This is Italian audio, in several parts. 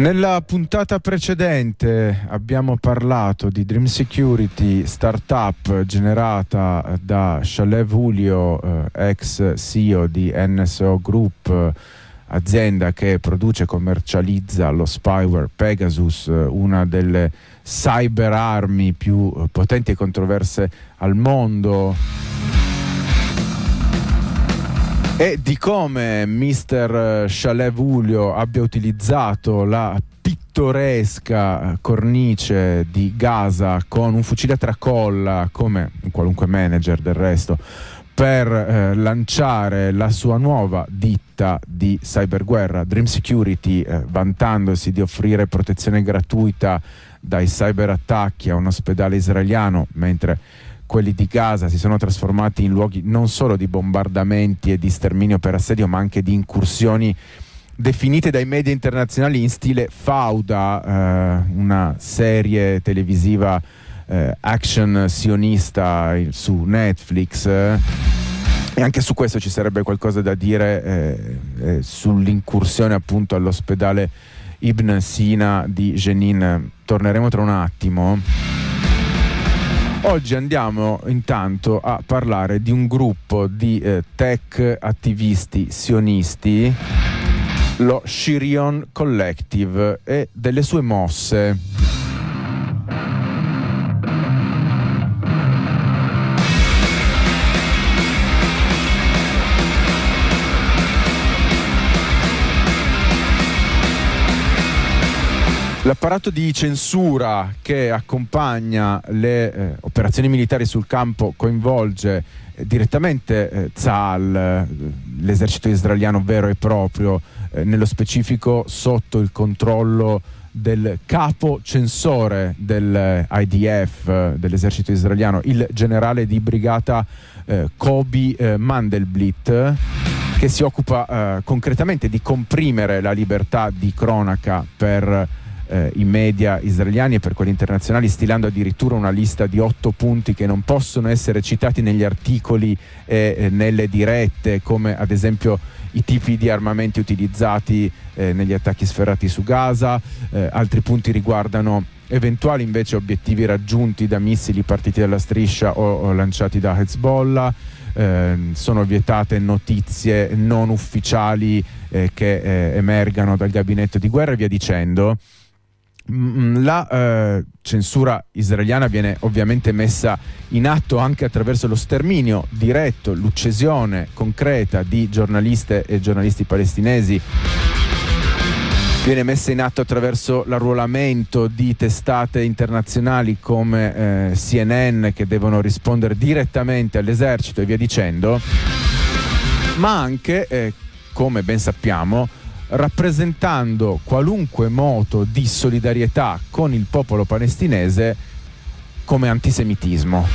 Nella puntata precedente abbiamo parlato di Dream Security, startup generata da Shalev Julio, eh, ex CEO di NSO Group, azienda che produce e commercializza lo spyware Pegasus, una delle cyber armi più potenti e controverse al mondo e di come Mr. Chalet Vulio abbia utilizzato la pittoresca cornice di Gaza con un fucile a tracolla come un qualunque manager del resto per eh, lanciare la sua nuova ditta di cyberguerra Dream Security eh, vantandosi di offrire protezione gratuita dai cyberattacchi a un ospedale israeliano mentre quelli di Gaza si sono trasformati in luoghi non solo di bombardamenti e di sterminio per assedio, ma anche di incursioni definite dai media internazionali in stile Fauda, eh, una serie televisiva eh, action sionista su Netflix. Eh. E anche su questo ci sarebbe qualcosa da dire eh, eh, sull'incursione appunto all'ospedale Ibn Sina di Jenin. Torneremo tra un attimo. Oggi andiamo intanto a parlare di un gruppo di eh, tech attivisti sionisti, lo Shirion Collective, e delle sue mosse. L'apparato di censura che accompagna le eh, operazioni militari sul campo coinvolge eh, direttamente eh, Tzal, eh, l'esercito israeliano vero e proprio, eh, nello specifico sotto il controllo del capo censore dell'IDF, eh, dell'esercito israeliano, il generale di brigata Kobi Mandelblit che si occupa concretamente di comprimere la libertà di cronaca per eh, i media israeliani e per quelli internazionali, stilando addirittura una lista di otto punti che non possono essere citati negli articoli e eh, nelle dirette, come ad esempio i tipi di armamenti utilizzati eh, negli attacchi sferrati su Gaza, eh, altri punti riguardano eventuali invece obiettivi raggiunti da missili partiti dalla striscia o, o lanciati da Hezbollah. Eh, sono vietate notizie non ufficiali eh, che eh, emergano dal gabinetto di guerra e via dicendo. Mm, la eh, censura israeliana viene ovviamente messa in atto anche attraverso lo sterminio diretto, l'uccisione concreta di giornaliste e giornalisti palestinesi. Viene messa in atto attraverso l'arruolamento di testate internazionali come eh, CNN che devono rispondere direttamente all'esercito e via dicendo, ma anche, eh, come ben sappiamo, rappresentando qualunque moto di solidarietà con il popolo palestinese come antisemitismo.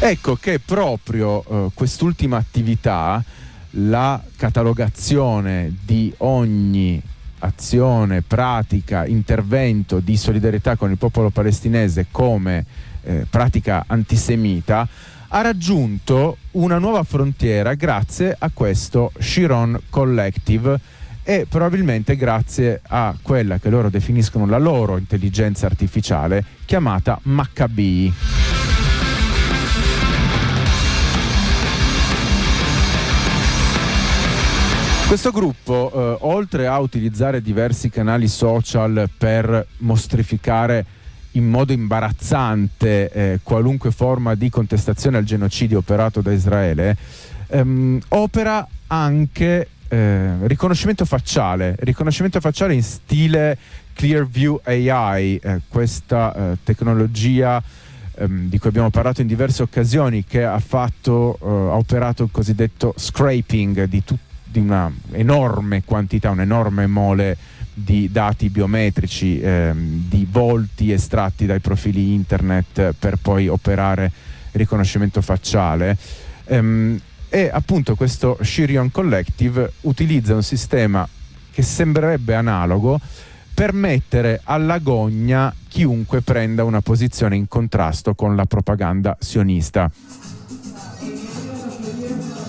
Ecco che proprio eh, quest'ultima attività, la catalogazione di ogni azione, pratica, intervento di solidarietà con il popolo palestinese come eh, pratica antisemita, ha raggiunto una nuova frontiera grazie a questo Chiron Collective e probabilmente grazie a quella che loro definiscono la loro intelligenza artificiale chiamata Maccabee. Questo gruppo, eh, oltre a utilizzare diversi canali social per mostrificare in modo imbarazzante eh, qualunque forma di contestazione al genocidio operato da Israele, ehm, opera anche eh, riconoscimento facciale, riconoscimento facciale in stile Clearview AI, eh, questa eh, tecnologia ehm, di cui abbiamo parlato in diverse occasioni che ha, fatto, eh, ha operato il cosiddetto scraping di, tut- di una enorme quantità, un'enorme mole di dati biometrici, ehm, di volti estratti dai profili internet per poi operare riconoscimento facciale. Ehm, e appunto questo Shirion Collective utilizza un sistema che sembrerebbe analogo per mettere alla gogna chiunque prenda una posizione in contrasto con la propaganda sionista.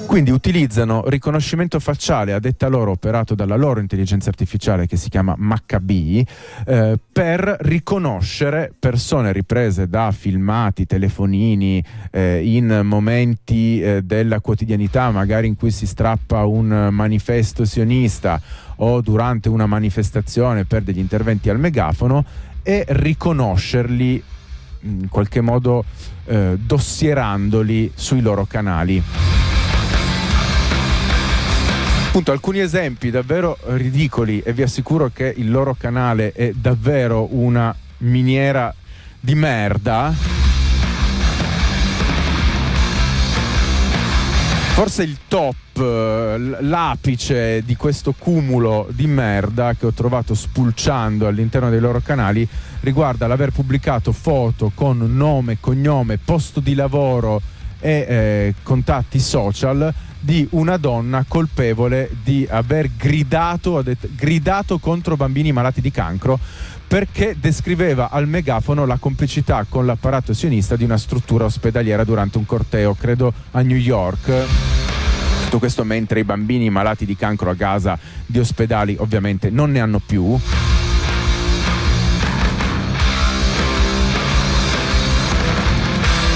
Quindi utilizzano riconoscimento facciale, a detta loro, operato dalla loro intelligenza artificiale che si chiama Maccabee, eh, per riconoscere persone riprese da filmati, telefonini, eh, in momenti eh, della quotidianità, magari in cui si strappa un manifesto sionista o durante una manifestazione per degli interventi al megafono e riconoscerli in qualche modo eh, dossierandoli sui loro canali appunto alcuni esempi davvero ridicoli e vi assicuro che il loro canale è davvero una miniera di merda. Forse il top, l'apice di questo cumulo di merda che ho trovato spulciando all'interno dei loro canali riguarda l'aver pubblicato foto con nome, cognome, posto di lavoro e eh, contatti social di una donna colpevole di aver gridato, gridato contro bambini malati di cancro perché descriveva al megafono la complicità con l'apparato sionista di una struttura ospedaliera durante un corteo, credo a New York. Tutto questo mentre i bambini malati di cancro a Gaza di ospedali ovviamente non ne hanno più.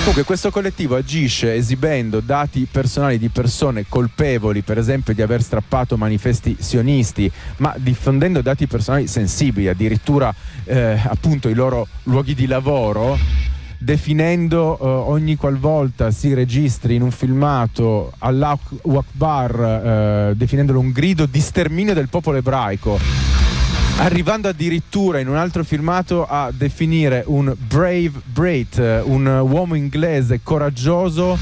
Comunque questo collettivo agisce esibendo dati personali di persone colpevoli, per esempio di aver strappato manifesti sionisti, ma diffondendo dati personali sensibili, addirittura eh, appunto i loro luoghi di lavoro definendo eh, ogni qualvolta si registri in un filmato Allahu Akbar, eh, definendolo un grido di sterminio del popolo ebraico arrivando addirittura in un altro filmato a definire un brave Brait, un uomo inglese coraggioso,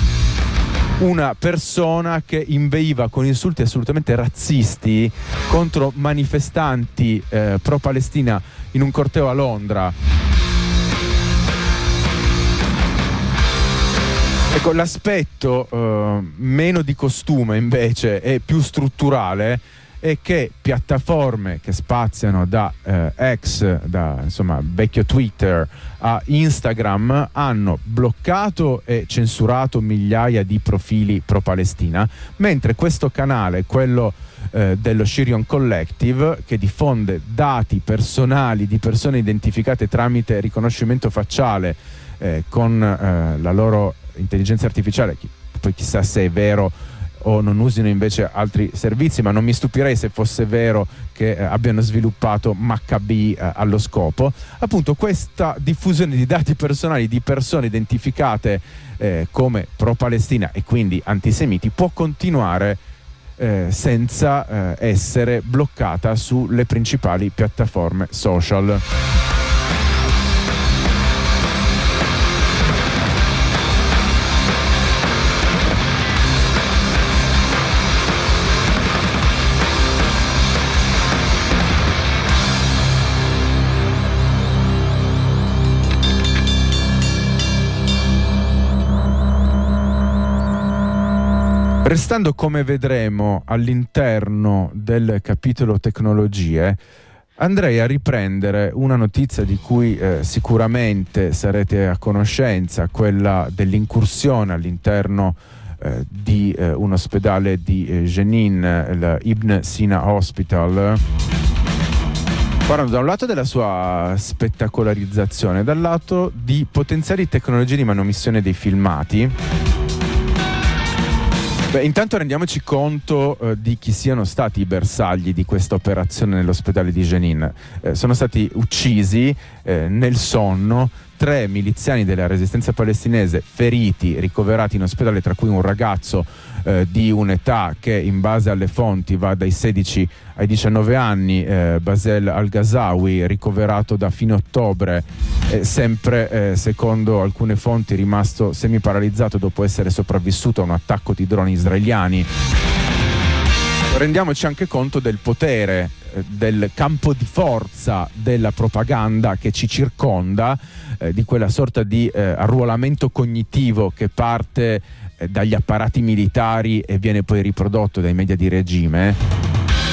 una persona che inveiva con insulti assolutamente razzisti contro manifestanti eh, pro-Palestina in un corteo a Londra. Ecco, l'aspetto eh, meno di costume invece è più strutturale e che piattaforme che spaziano da eh, ex, da insomma, vecchio Twitter a Instagram hanno bloccato e censurato migliaia di profili pro-Palestina, mentre questo canale, quello eh, dello Shirion Collective, che diffonde dati personali di persone identificate tramite riconoscimento facciale eh, con eh, la loro intelligenza artificiale, poi chissà se è vero o non usino invece altri servizi, ma non mi stupirei se fosse vero che eh, abbiano sviluppato Maccabee eh, allo scopo. Appunto questa diffusione di dati personali di persone identificate eh, come pro-Palestina e quindi antisemiti può continuare eh, senza eh, essere bloccata sulle principali piattaforme social. Restando come vedremo all'interno del capitolo tecnologie, andrei a riprendere una notizia di cui eh, sicuramente sarete a conoscenza, quella dell'incursione all'interno eh, di eh, un ospedale di eh, Jenin, l'Ibn Sina Hospital. Parlando da un lato della sua spettacolarizzazione, dal lato di potenziali tecnologie di manomissione dei filmati Beh, intanto rendiamoci conto eh, di chi siano stati i bersagli di questa operazione nell'ospedale di Jenin. Eh, sono stati uccisi eh, nel sonno tre miliziani della resistenza palestinese feriti, ricoverati in ospedale, tra cui un ragazzo eh, di un'età che in base alle fonti va dai 16 ai 19 anni, eh, Basel Al-Ghazawi, ricoverato da fine ottobre, eh, sempre eh, secondo alcune fonti rimasto semiparalizzato dopo essere sopravvissuto a un attacco di droni israeliani. Rendiamoci anche conto del potere del campo di forza della propaganda che ci circonda, eh, di quella sorta di eh, arruolamento cognitivo che parte eh, dagli apparati militari e viene poi riprodotto dai media di regime.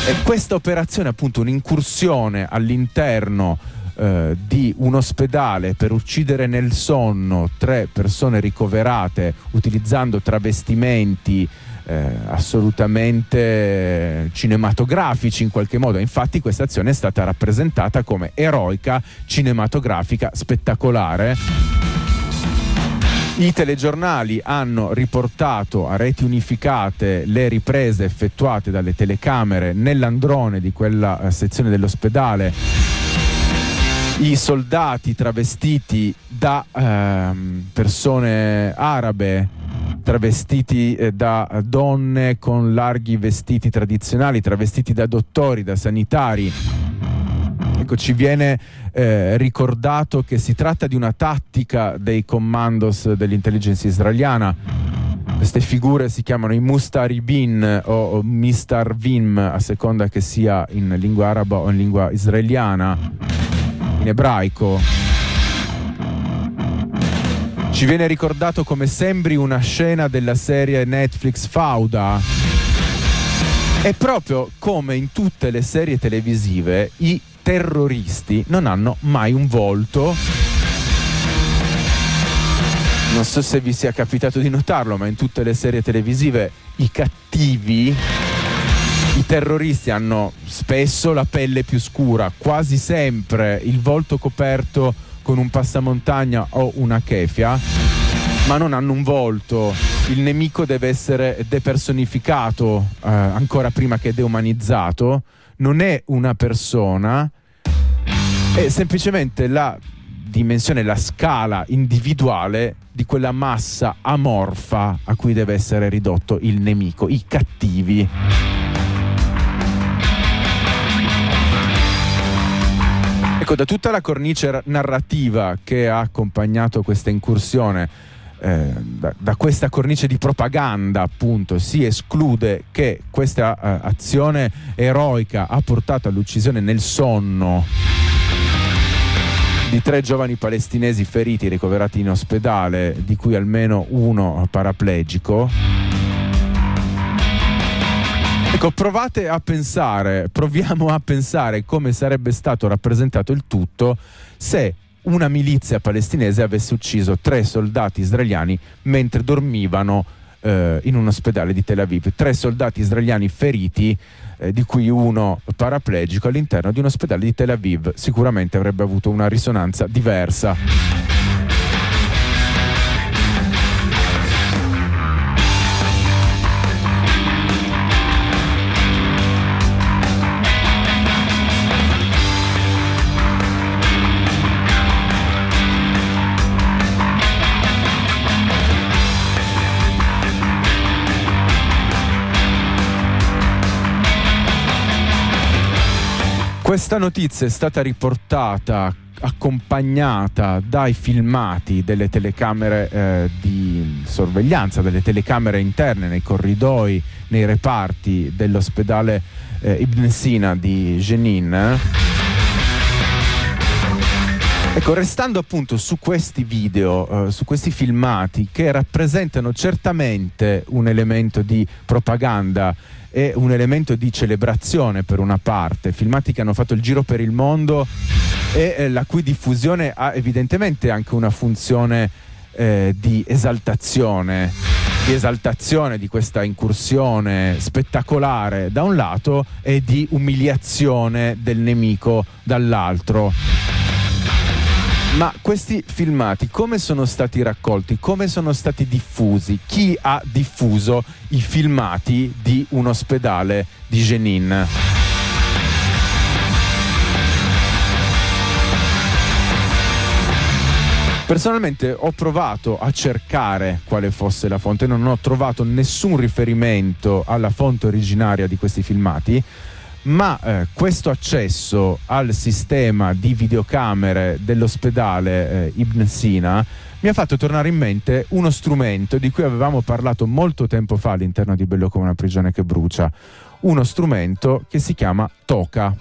E questa operazione, appunto, un'incursione all'interno eh, di un ospedale per uccidere nel sonno tre persone ricoverate utilizzando travestimenti eh, assolutamente cinematografici in qualche modo. Infatti questa azione è stata rappresentata come eroica, cinematografica, spettacolare. I telegiornali hanno riportato a reti unificate le riprese effettuate dalle telecamere nell'androne di quella eh, sezione dell'ospedale. I soldati travestiti da ehm, persone arabe travestiti eh, da donne con larghi vestiti tradizionali, travestiti da dottori, da sanitari. Ecco, ci viene eh, ricordato che si tratta di una tattica dei commandos dell'intelligence israeliana. Queste figure si chiamano i Mustaribin o, o Mistarvim, a seconda che sia in lingua araba o in lingua israeliana, in ebraico. Ci viene ricordato come sembri una scena della serie Netflix Fauda. E proprio come in tutte le serie televisive, i terroristi non hanno mai un volto. Non so se vi sia capitato di notarlo, ma in tutte le serie televisive i cattivi i terroristi hanno spesso la pelle più scura, quasi sempre il volto coperto con un passamontagna o una kefia, ma non hanno un volto. Il nemico deve essere depersonificato eh, ancora prima che deumanizzato. Non è una persona, è semplicemente la dimensione, la scala individuale di quella massa amorfa a cui deve essere ridotto il nemico, i cattivi. Ecco, da tutta la cornice narrativa che ha accompagnato questa incursione, eh, da, da, questa cornice di propaganda appunto si esclude che questa eh, azione eroica ha portato all'uccisione nel sonno di tre giovani palestinesi feriti ricoverati in ospedale, di cui almeno uno paraplegico. Ecco, provate a pensare, proviamo a pensare come sarebbe stato rappresentato il tutto se una milizia palestinese avesse ucciso tre soldati israeliani mentre dormivano eh, in un ospedale di Tel Aviv. Tre soldati israeliani feriti, eh, di cui uno paraplegico all'interno di un ospedale di Tel Aviv. Sicuramente avrebbe avuto una risonanza diversa. Questa notizia è stata riportata accompagnata dai filmati delle telecamere eh, di sorveglianza, delle telecamere interne nei corridoi, nei reparti dell'ospedale eh, Ibn Sina di Jenin. Ecco, restando appunto su questi video, eh, su questi filmati che rappresentano certamente un elemento di propaganda è un elemento di celebrazione per una parte, filmati che hanno fatto il giro per il mondo e eh, la cui diffusione ha evidentemente anche una funzione eh, di esaltazione, di esaltazione di questa incursione spettacolare da un lato e di umiliazione del nemico dall'altro. Ma questi filmati come sono stati raccolti? Come sono stati diffusi? Chi ha diffuso i filmati di un ospedale di Jenin? Personalmente ho provato a cercare quale fosse la fonte, non ho trovato nessun riferimento alla fonte originaria di questi filmati ma eh, questo accesso al sistema di videocamere dell'ospedale eh, Ibn Sina mi ha fatto tornare in mente uno strumento di cui avevamo parlato molto tempo fa all'interno di Bello come una prigione che brucia, uno strumento che si chiama Toca.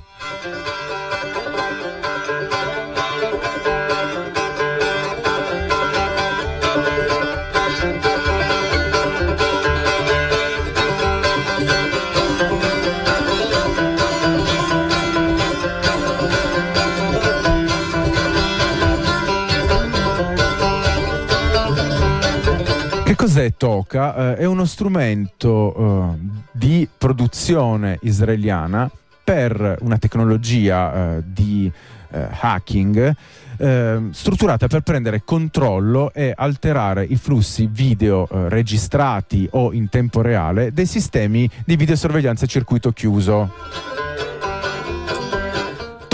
Cos'è Toka? Eh, è uno strumento eh, di produzione israeliana per una tecnologia eh, di eh, hacking eh, strutturata per prendere controllo e alterare i flussi video eh, registrati o in tempo reale dei sistemi di videosorveglianza a circuito chiuso.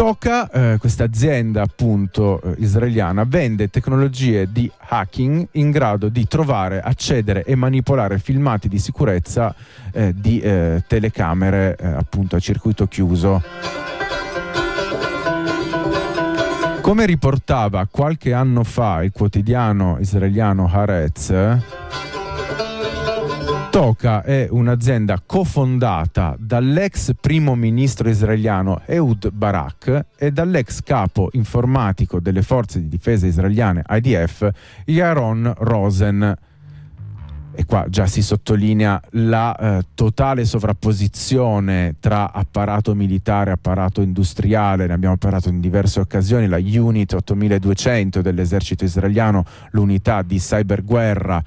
Toka, eh, questa azienda appunto eh, israeliana, vende tecnologie di hacking in grado di trovare, accedere e manipolare filmati di sicurezza eh, di eh, telecamere eh, appunto a circuito chiuso. Come riportava qualche anno fa il quotidiano israeliano Haaretz, Toka è un'azienda cofondata dall'ex primo ministro israeliano Ehud Barak e dall'ex capo informatico delle forze di difesa israeliane IDF Yaron Rosen. E qua già si sottolinea la eh, totale sovrapposizione tra apparato militare e apparato industriale, ne abbiamo parlato in diverse occasioni, la Unit 8200 dell'esercito israeliano, l'unità di cyberguerra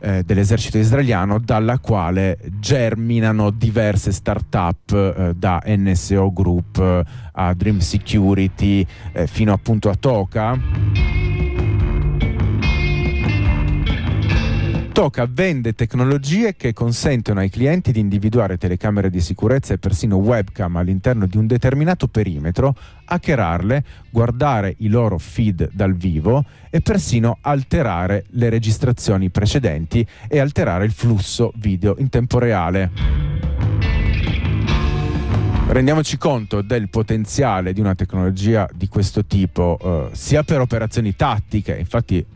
eh, dell'esercito israeliano dalla quale germinano diverse start-up eh, da NSO Group a Dream Security eh, fino appunto a Toka. Toka vende tecnologie che consentono ai clienti di individuare telecamere di sicurezza e persino webcam all'interno di un determinato perimetro, hackerarle, guardare i loro feed dal vivo e persino alterare le registrazioni precedenti e alterare il flusso video in tempo reale. Rendiamoci conto del potenziale di una tecnologia di questo tipo, eh, sia per operazioni tattiche, infatti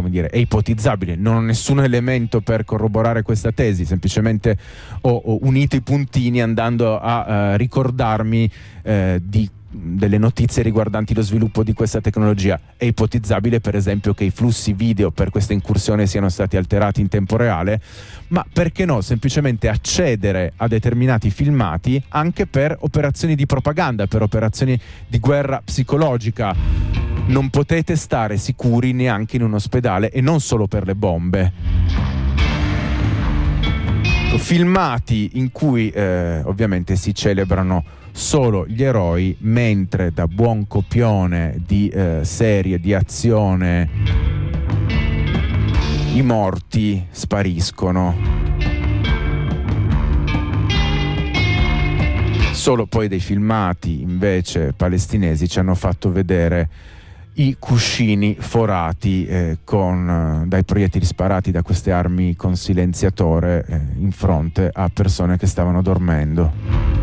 come dire, è ipotizzabile, non ho nessun elemento per corroborare questa tesi, semplicemente ho, ho unito i puntini andando a uh, ricordarmi uh, di delle notizie riguardanti lo sviluppo di questa tecnologia. È ipotizzabile per esempio che i flussi video per questa incursione siano stati alterati in tempo reale, ma perché no, semplicemente accedere a determinati filmati anche per operazioni di propaganda, per operazioni di guerra psicologica. Non potete stare sicuri neanche in un ospedale e non solo per le bombe filmati in cui eh, ovviamente si celebrano solo gli eroi, mentre da buon copione di eh, serie di azione i morti spariscono. Solo poi dei filmati invece palestinesi ci hanno fatto vedere i cuscini forati eh, con, eh, dai proiettili sparati da queste armi con silenziatore eh, in fronte a persone che stavano dormendo.